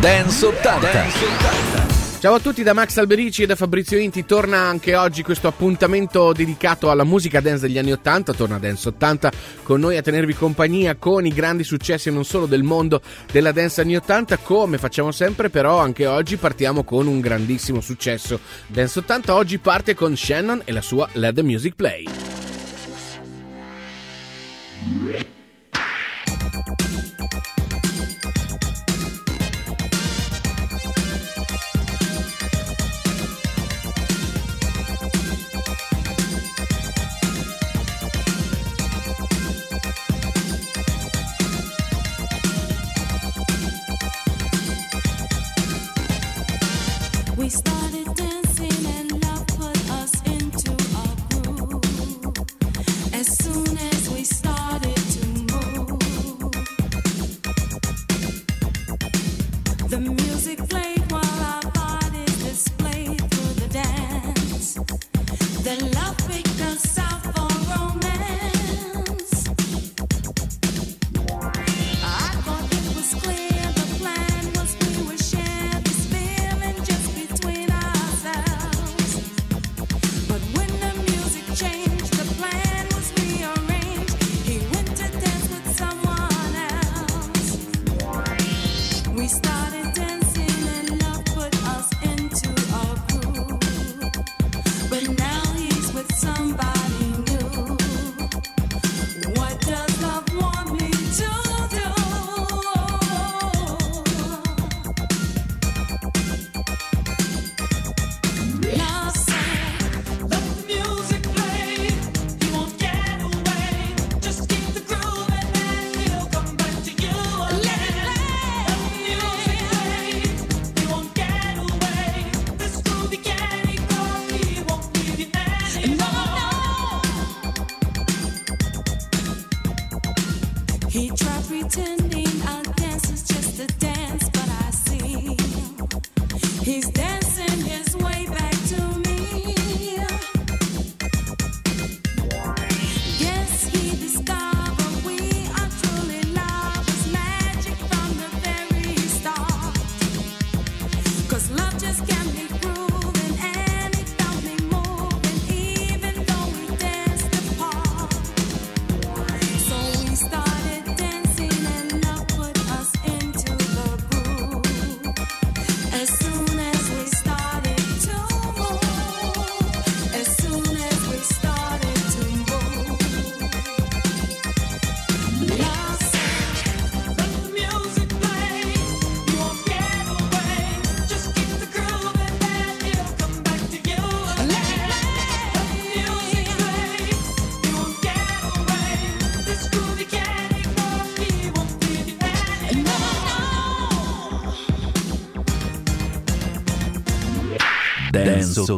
Dance 80. Dance 80. Ciao a tutti da Max Alberici e da Fabrizio Inti, torna anche oggi questo appuntamento dedicato alla musica dance degli anni 80, torna Dance 80 con noi a tenervi compagnia con i grandi successi non solo del mondo della dance anni 80, come facciamo sempre però anche oggi partiamo con un grandissimo successo. Dance 80 oggi parte con Shannon e la sua Let the Music Play.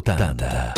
Dance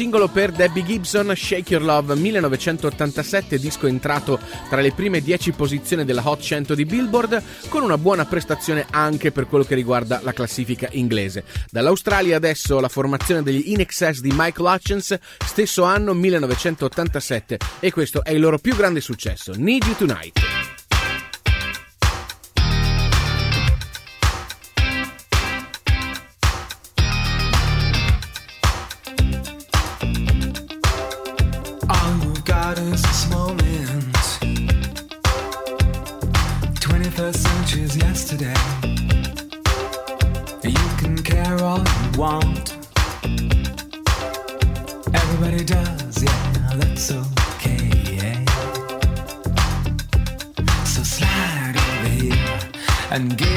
singolo per Debbie Gibson, Shake Your Love 1987, disco entrato tra le prime 10 posizioni della Hot 100 di Billboard, con una buona prestazione anche per quello che riguarda la classifica inglese. Dall'Australia adesso la formazione degli In Excess di Michael Hutchins, stesso anno 1987, e questo è il loro più grande successo, Need You Tonight. much as yesterday. You can care all you want. Everybody does, yeah, that's okay, yeah. So slide over here and give.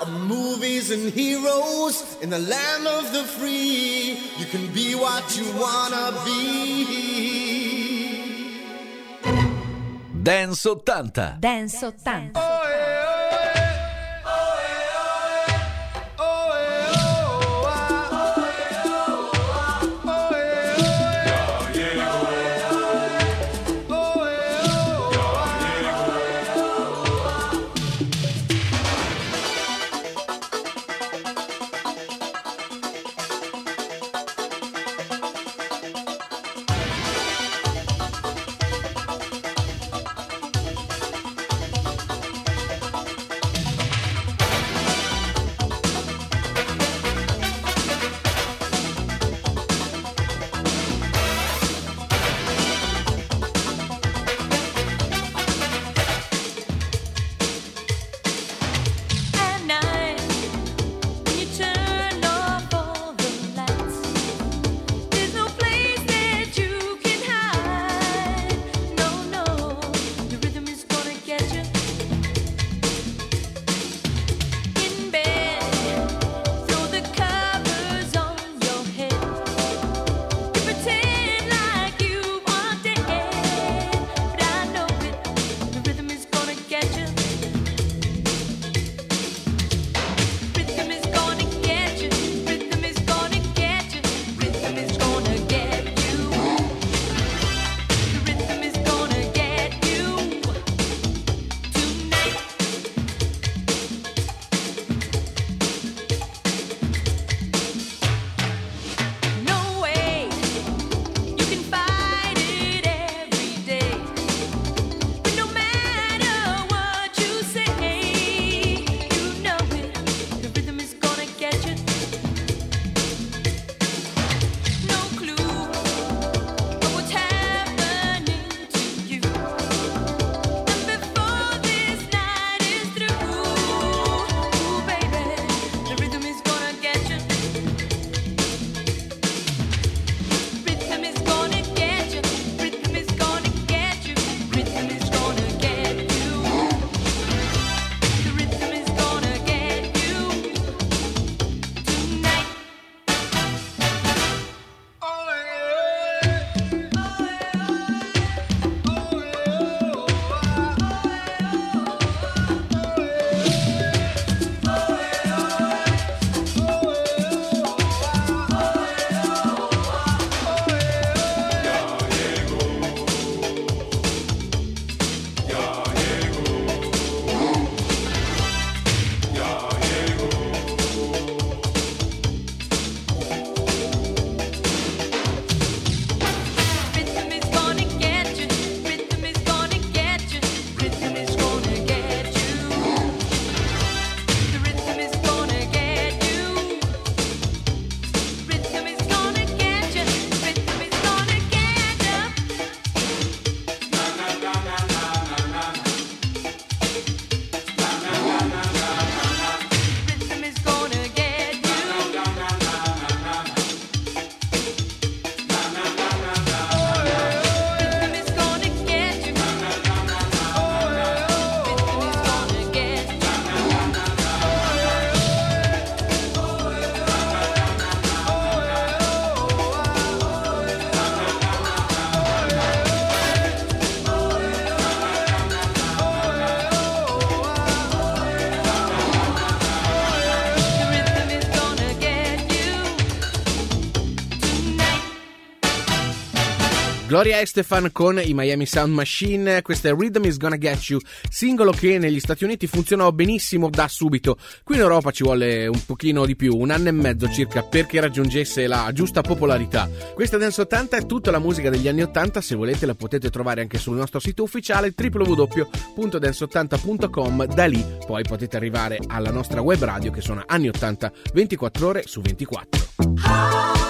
of movies and heroes in the land of the free. You can be what you wanna be. Dance 80. Dance 80. Gloria Estefan con i Miami Sound Machine, questa è Rhythm is Gonna Get You, singolo che negli Stati Uniti funzionò benissimo da subito, qui in Europa ci vuole un pochino di più, un anno e mezzo circa perché raggiungesse la giusta popolarità. Questa Dance 80 è tutta la musica degli anni 80, se volete la potete trovare anche sul nostro sito ufficiale www.dance80.com, da lì poi potete arrivare alla nostra web radio che suona anni 80 24 ore su 24.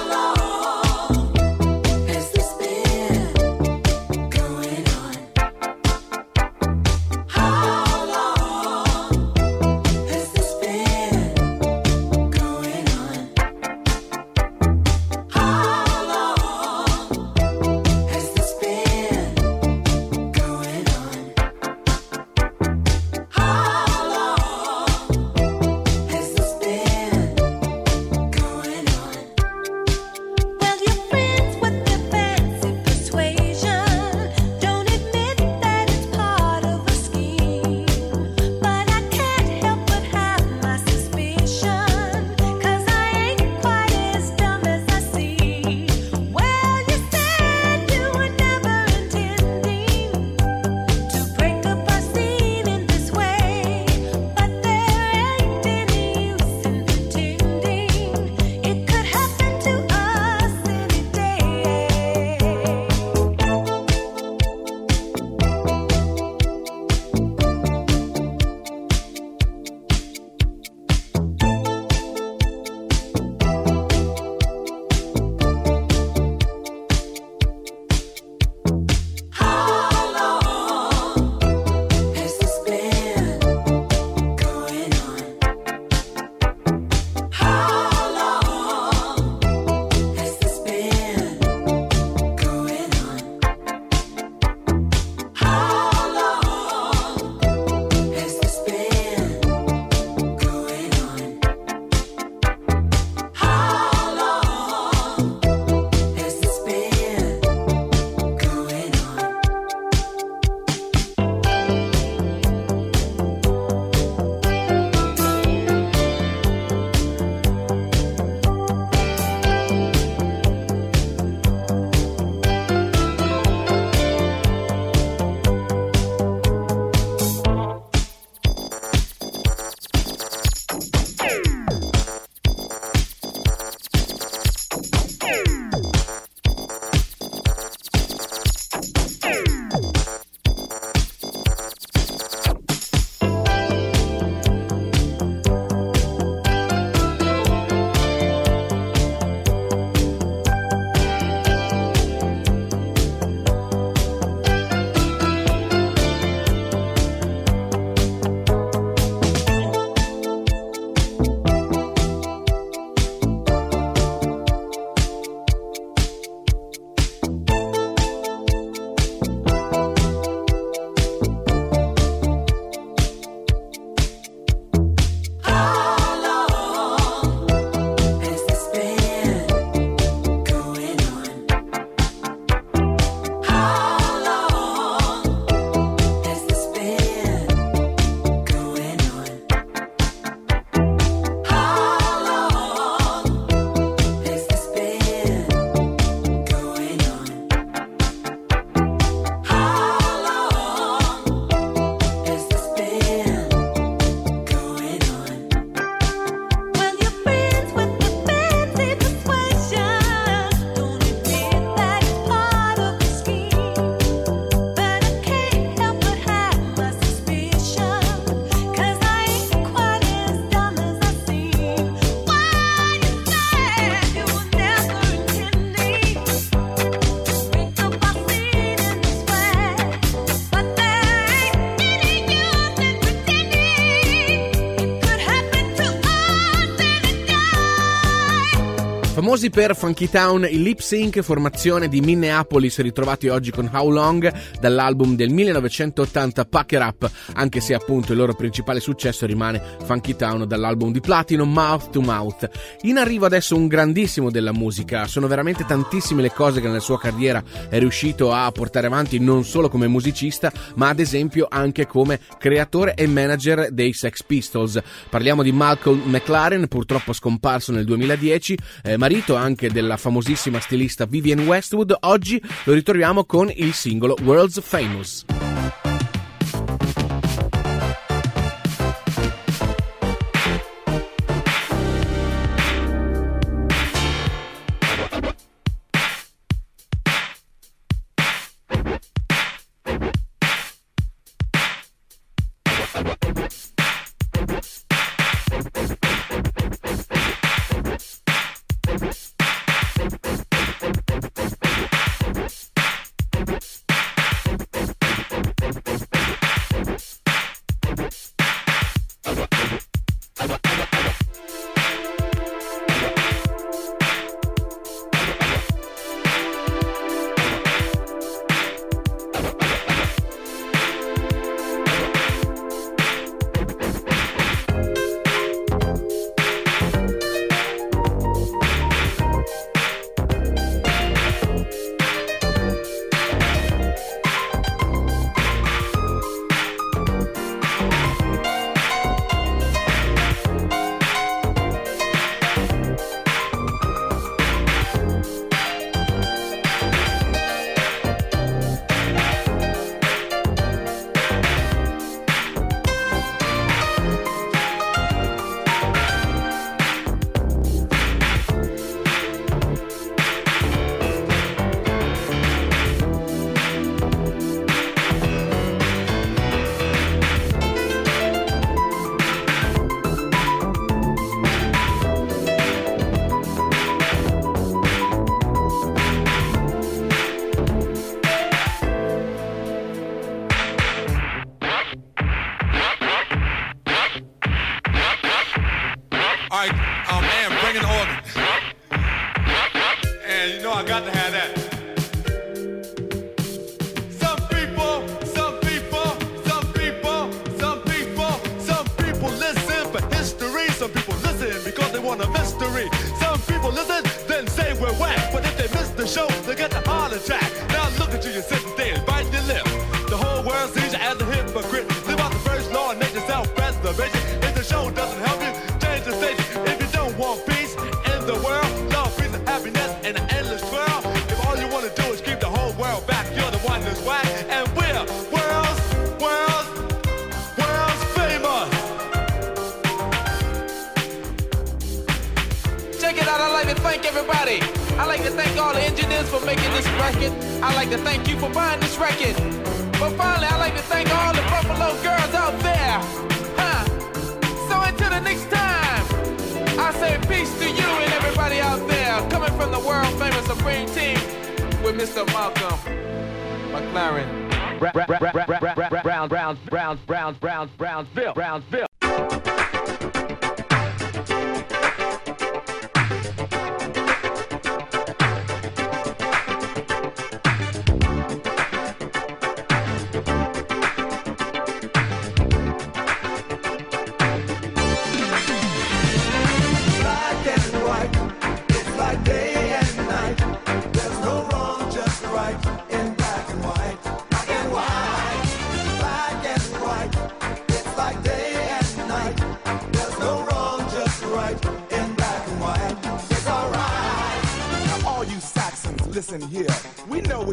Famosi per Funky Town, i Lip Sync, formazione di Minneapolis, ritrovati oggi con How Long dall'album del 1980 Pack It Up, anche se appunto il loro principale successo rimane Funky Town dall'album di platino Mouth to Mouth. In arrivo adesso un grandissimo della musica, sono veramente tantissime le cose che nella sua carriera è riuscito a portare avanti non solo come musicista, ma ad esempio anche come creatore e manager dei Sex Pistols. Parliamo di Malcolm McLaren, purtroppo scomparso nel 2010, eh, marito anche della famosissima stilista Vivienne Westwood. Oggi lo ritroviamo con il singolo World's Famous.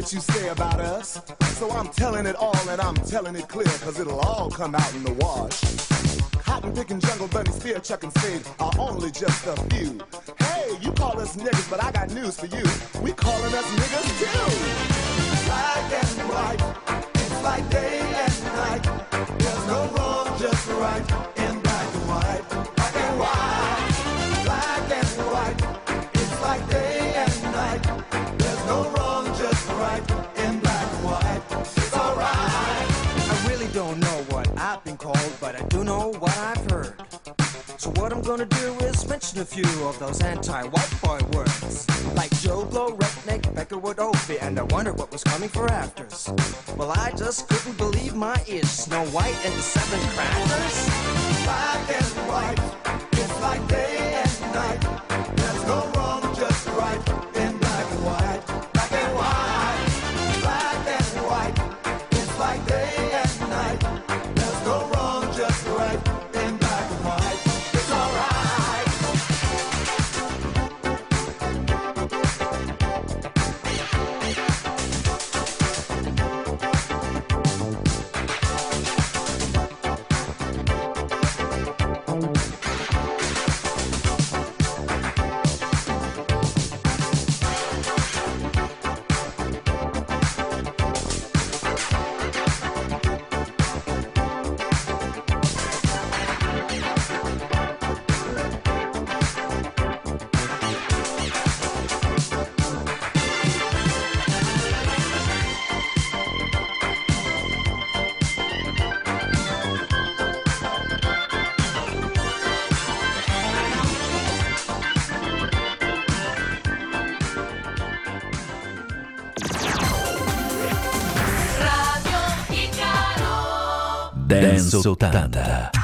What you say about us. So I'm telling it all and I'm telling it clear, cause it'll all come out in the wash. Cotton picking, jungle bunny, spear chucking spade are only just a few. Hey, you call us niggas, but I got news for you. We calling us niggas too. Black and white, it's like day and night. There's no wrong, just right in black and white. Gonna do is mention a few of those anti-white boy words. Like Joe Blow, Redneck, Beckerwood, Opie, and I wondered what was coming for afters. Well, I just couldn't believe my ears. Snow White and the Seven Crackers? Black and white, it's like day and night. There's no wrong, just right Dance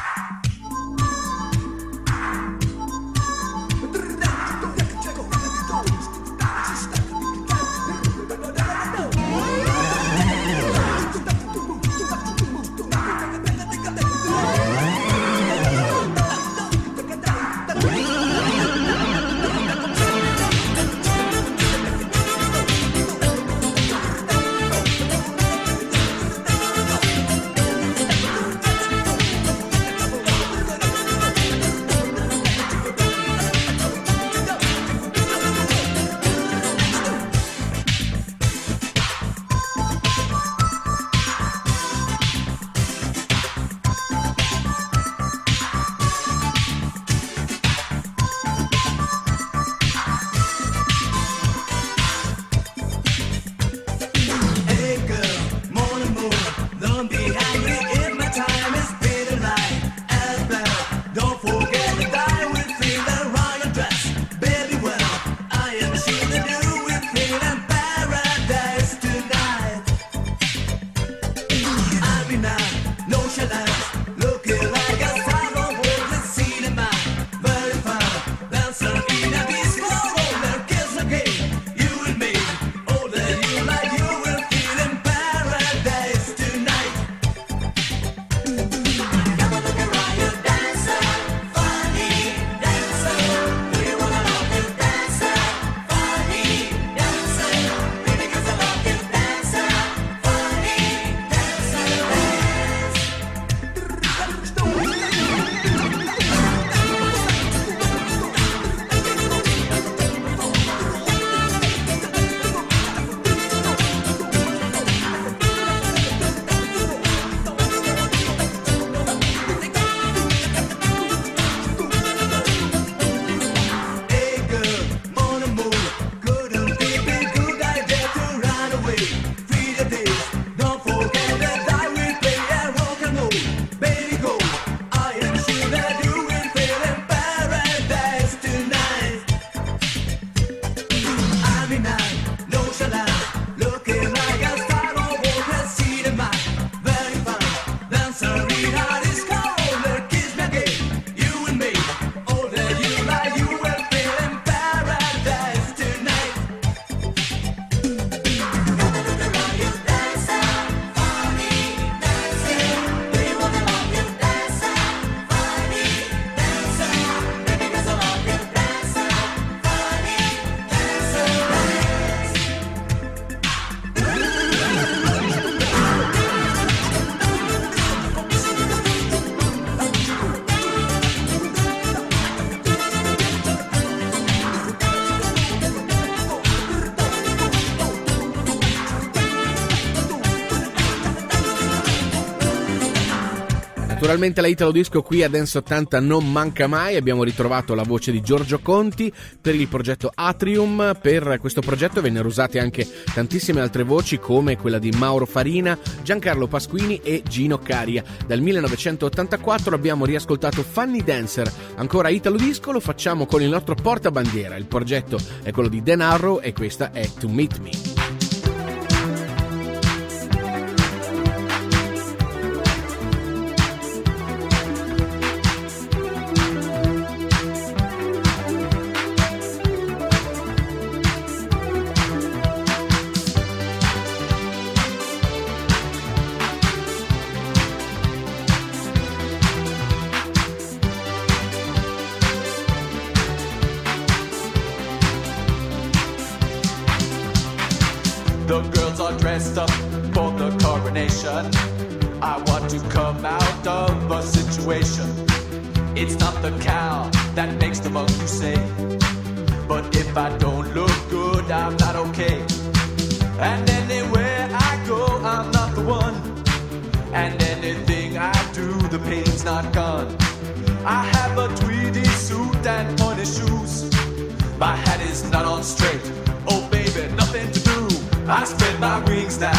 Naturalmente la Italo Disco qui a Dance 80 non manca mai, abbiamo ritrovato la voce di Giorgio Conti per il progetto Atrium, per questo progetto vennero usate anche tantissime altre voci come quella di Mauro Farina, Giancarlo Pasquini e Gino Caria. Dal 1984 abbiamo riascoltato Funny Dancer, ancora Italo Disco lo facciamo con il nostro portabandiera, il progetto è quello di Dan Arrow e questa è To Meet Me.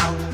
out.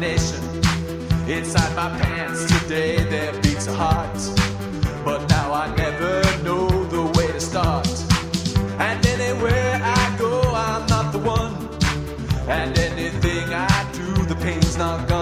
definition. Inside my pants today there beats a heart, but now I never know the way to start. And anywhere I go, I'm not the one. And anything I do, the pain's not gone.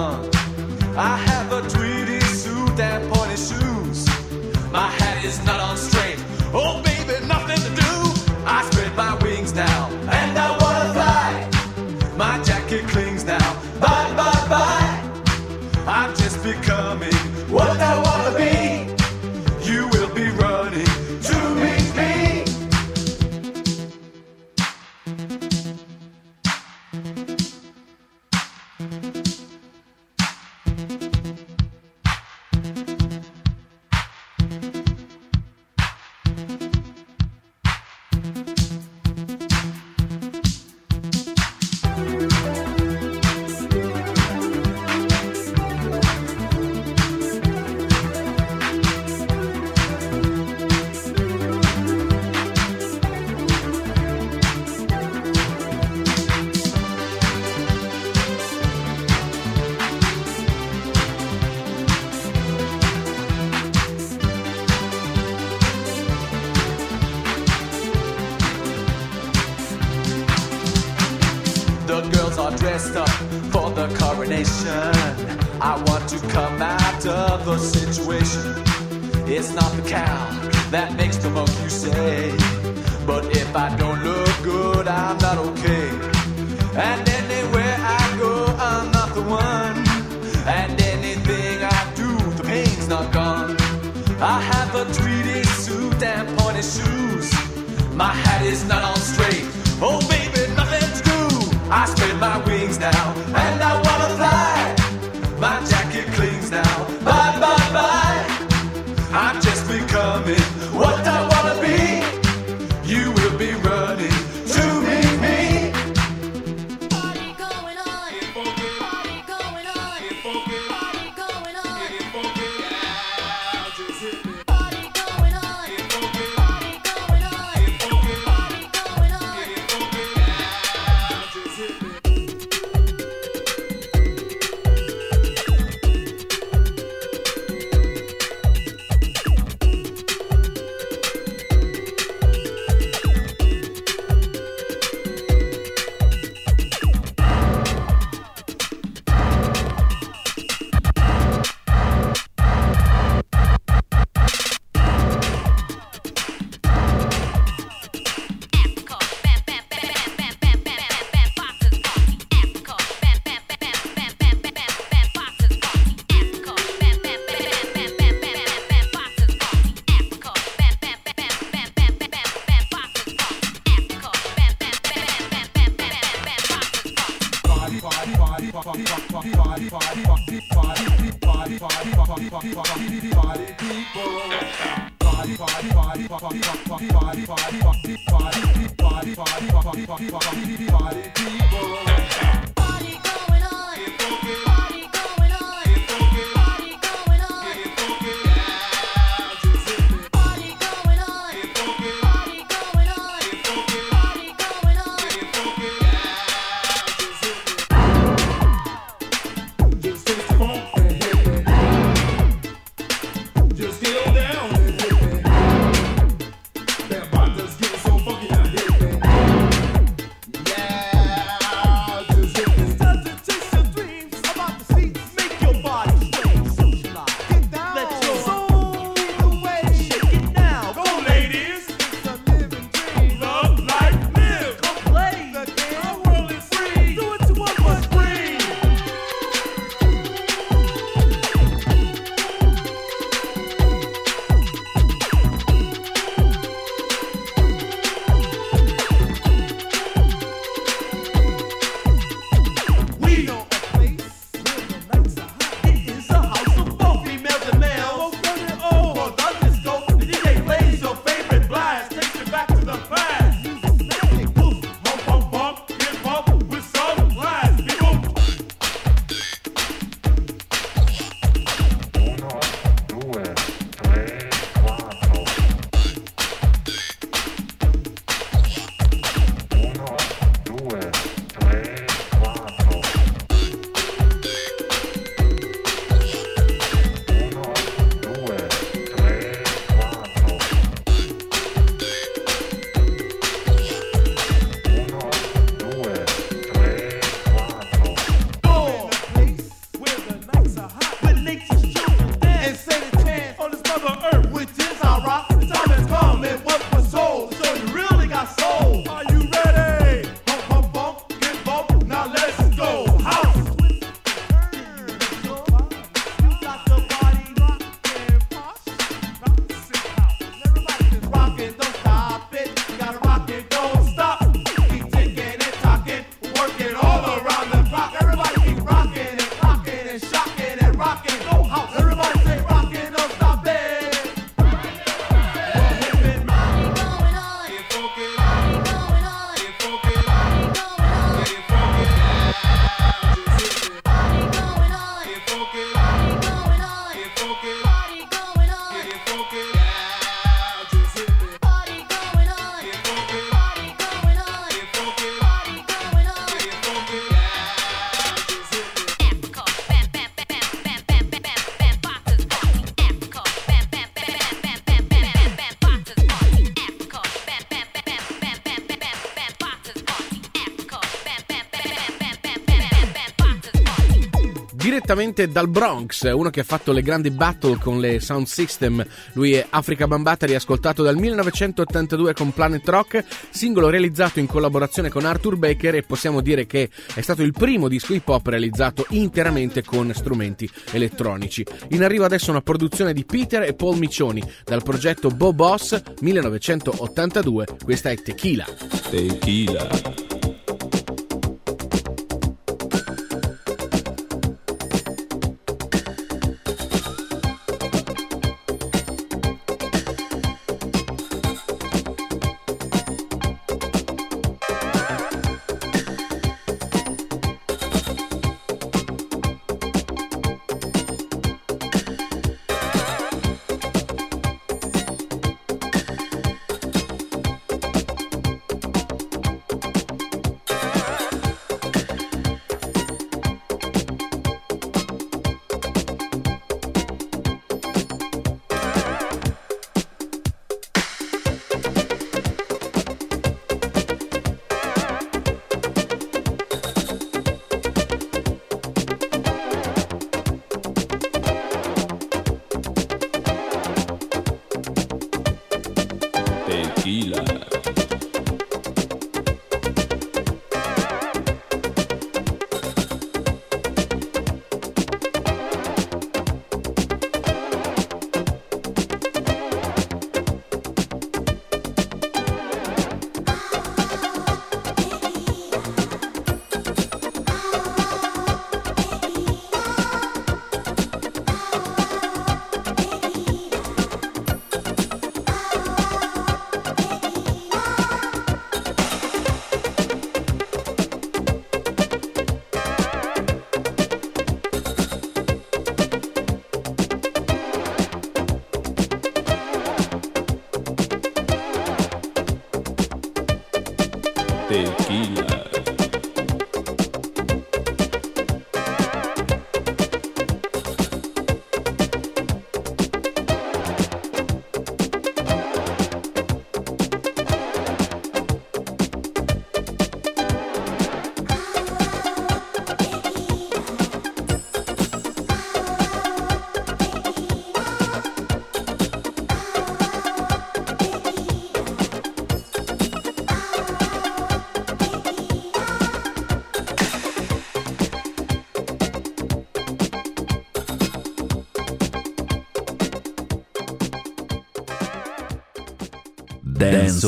direttamente dal Bronx, uno che ha fatto le grandi battle con le sound system. Lui è Africa Bambata, riascoltato dal 1982 con Planet Rock, singolo realizzato in collaborazione con Arthur Baker e possiamo dire che è stato il primo disco hip hop realizzato interamente con strumenti elettronici. In arrivo adesso una produzione di Peter e Paul Miccioni dal progetto Bo Boss 1982, questa è Tequila. Tequila.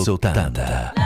Dance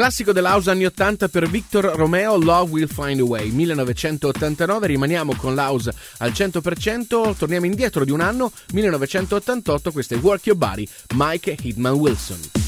classico dell'house anni 80 per Victor Romeo, Love Will Find a Way, 1989. Rimaniamo con l'house al 100%, torniamo indietro di un anno, 1988. Questo è Work Your Body, Mike Hitman Wilson.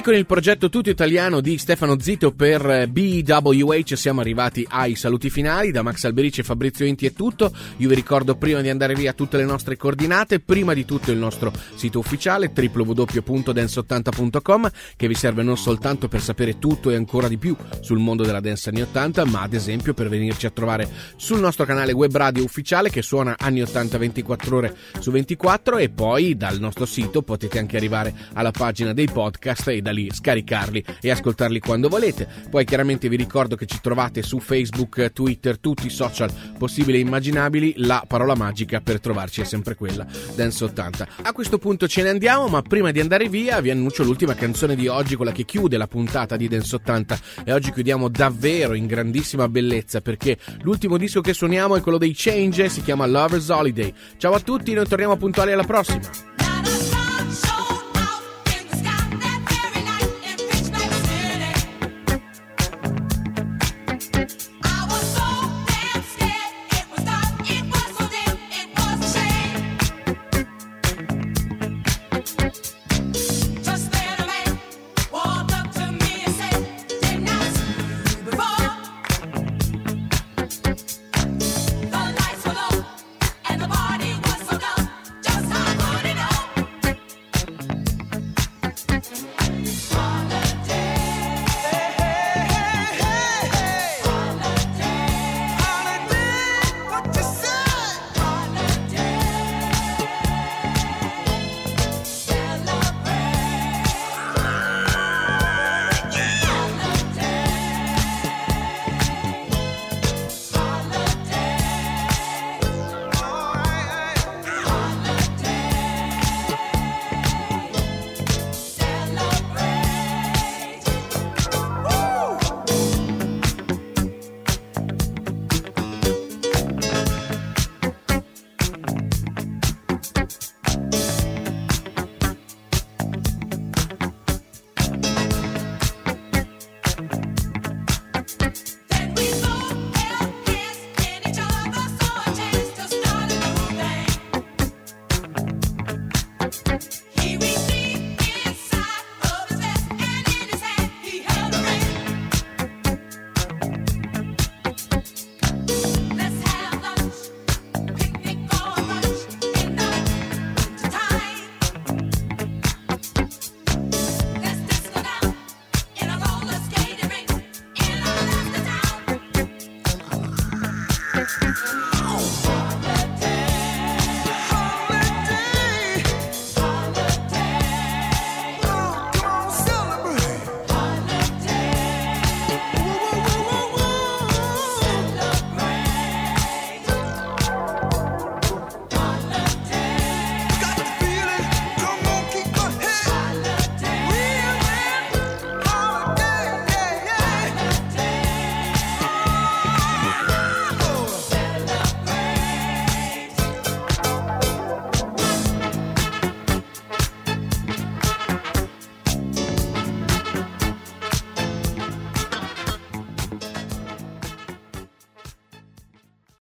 E con il progetto tutto italiano di Stefano Zito per eh, BWH siamo arrivati ai saluti finali. Da Max Alberici e Fabrizio Inti è tutto. Io vi ricordo prima di andare via tutte le nostre coordinate. Prima di tutto il nostro sito ufficiale www.dance80.com che vi serve non soltanto per sapere tutto e ancora di più sul mondo della dance anni 80, ma ad esempio per venirci a trovare sul nostro canale web radio ufficiale che suona anni 80 24 ore su 24 e poi dal nostro sito potete anche arrivare alla pagina dei podcast e da lì scaricarli e ascoltarli quando volete. Poi chiaramente vi ricordo che ci trovate su Facebook, Twitter, tutti i social possibili e immaginabili. La parola magica per trovarci è sempre quella, Dance 80. A questo punto ce ne andiamo, ma prima di andare via vi annuncio l'ultima canzone di oggi, quella che chiude la puntata di Dance 80 e oggi chiudiamo davvero in grandissima bellezza perché l'ultimo disco che suoniamo è quello dei Change, si chiama Lover's Holiday. Ciao a tutti, noi torniamo puntuali alla prossima.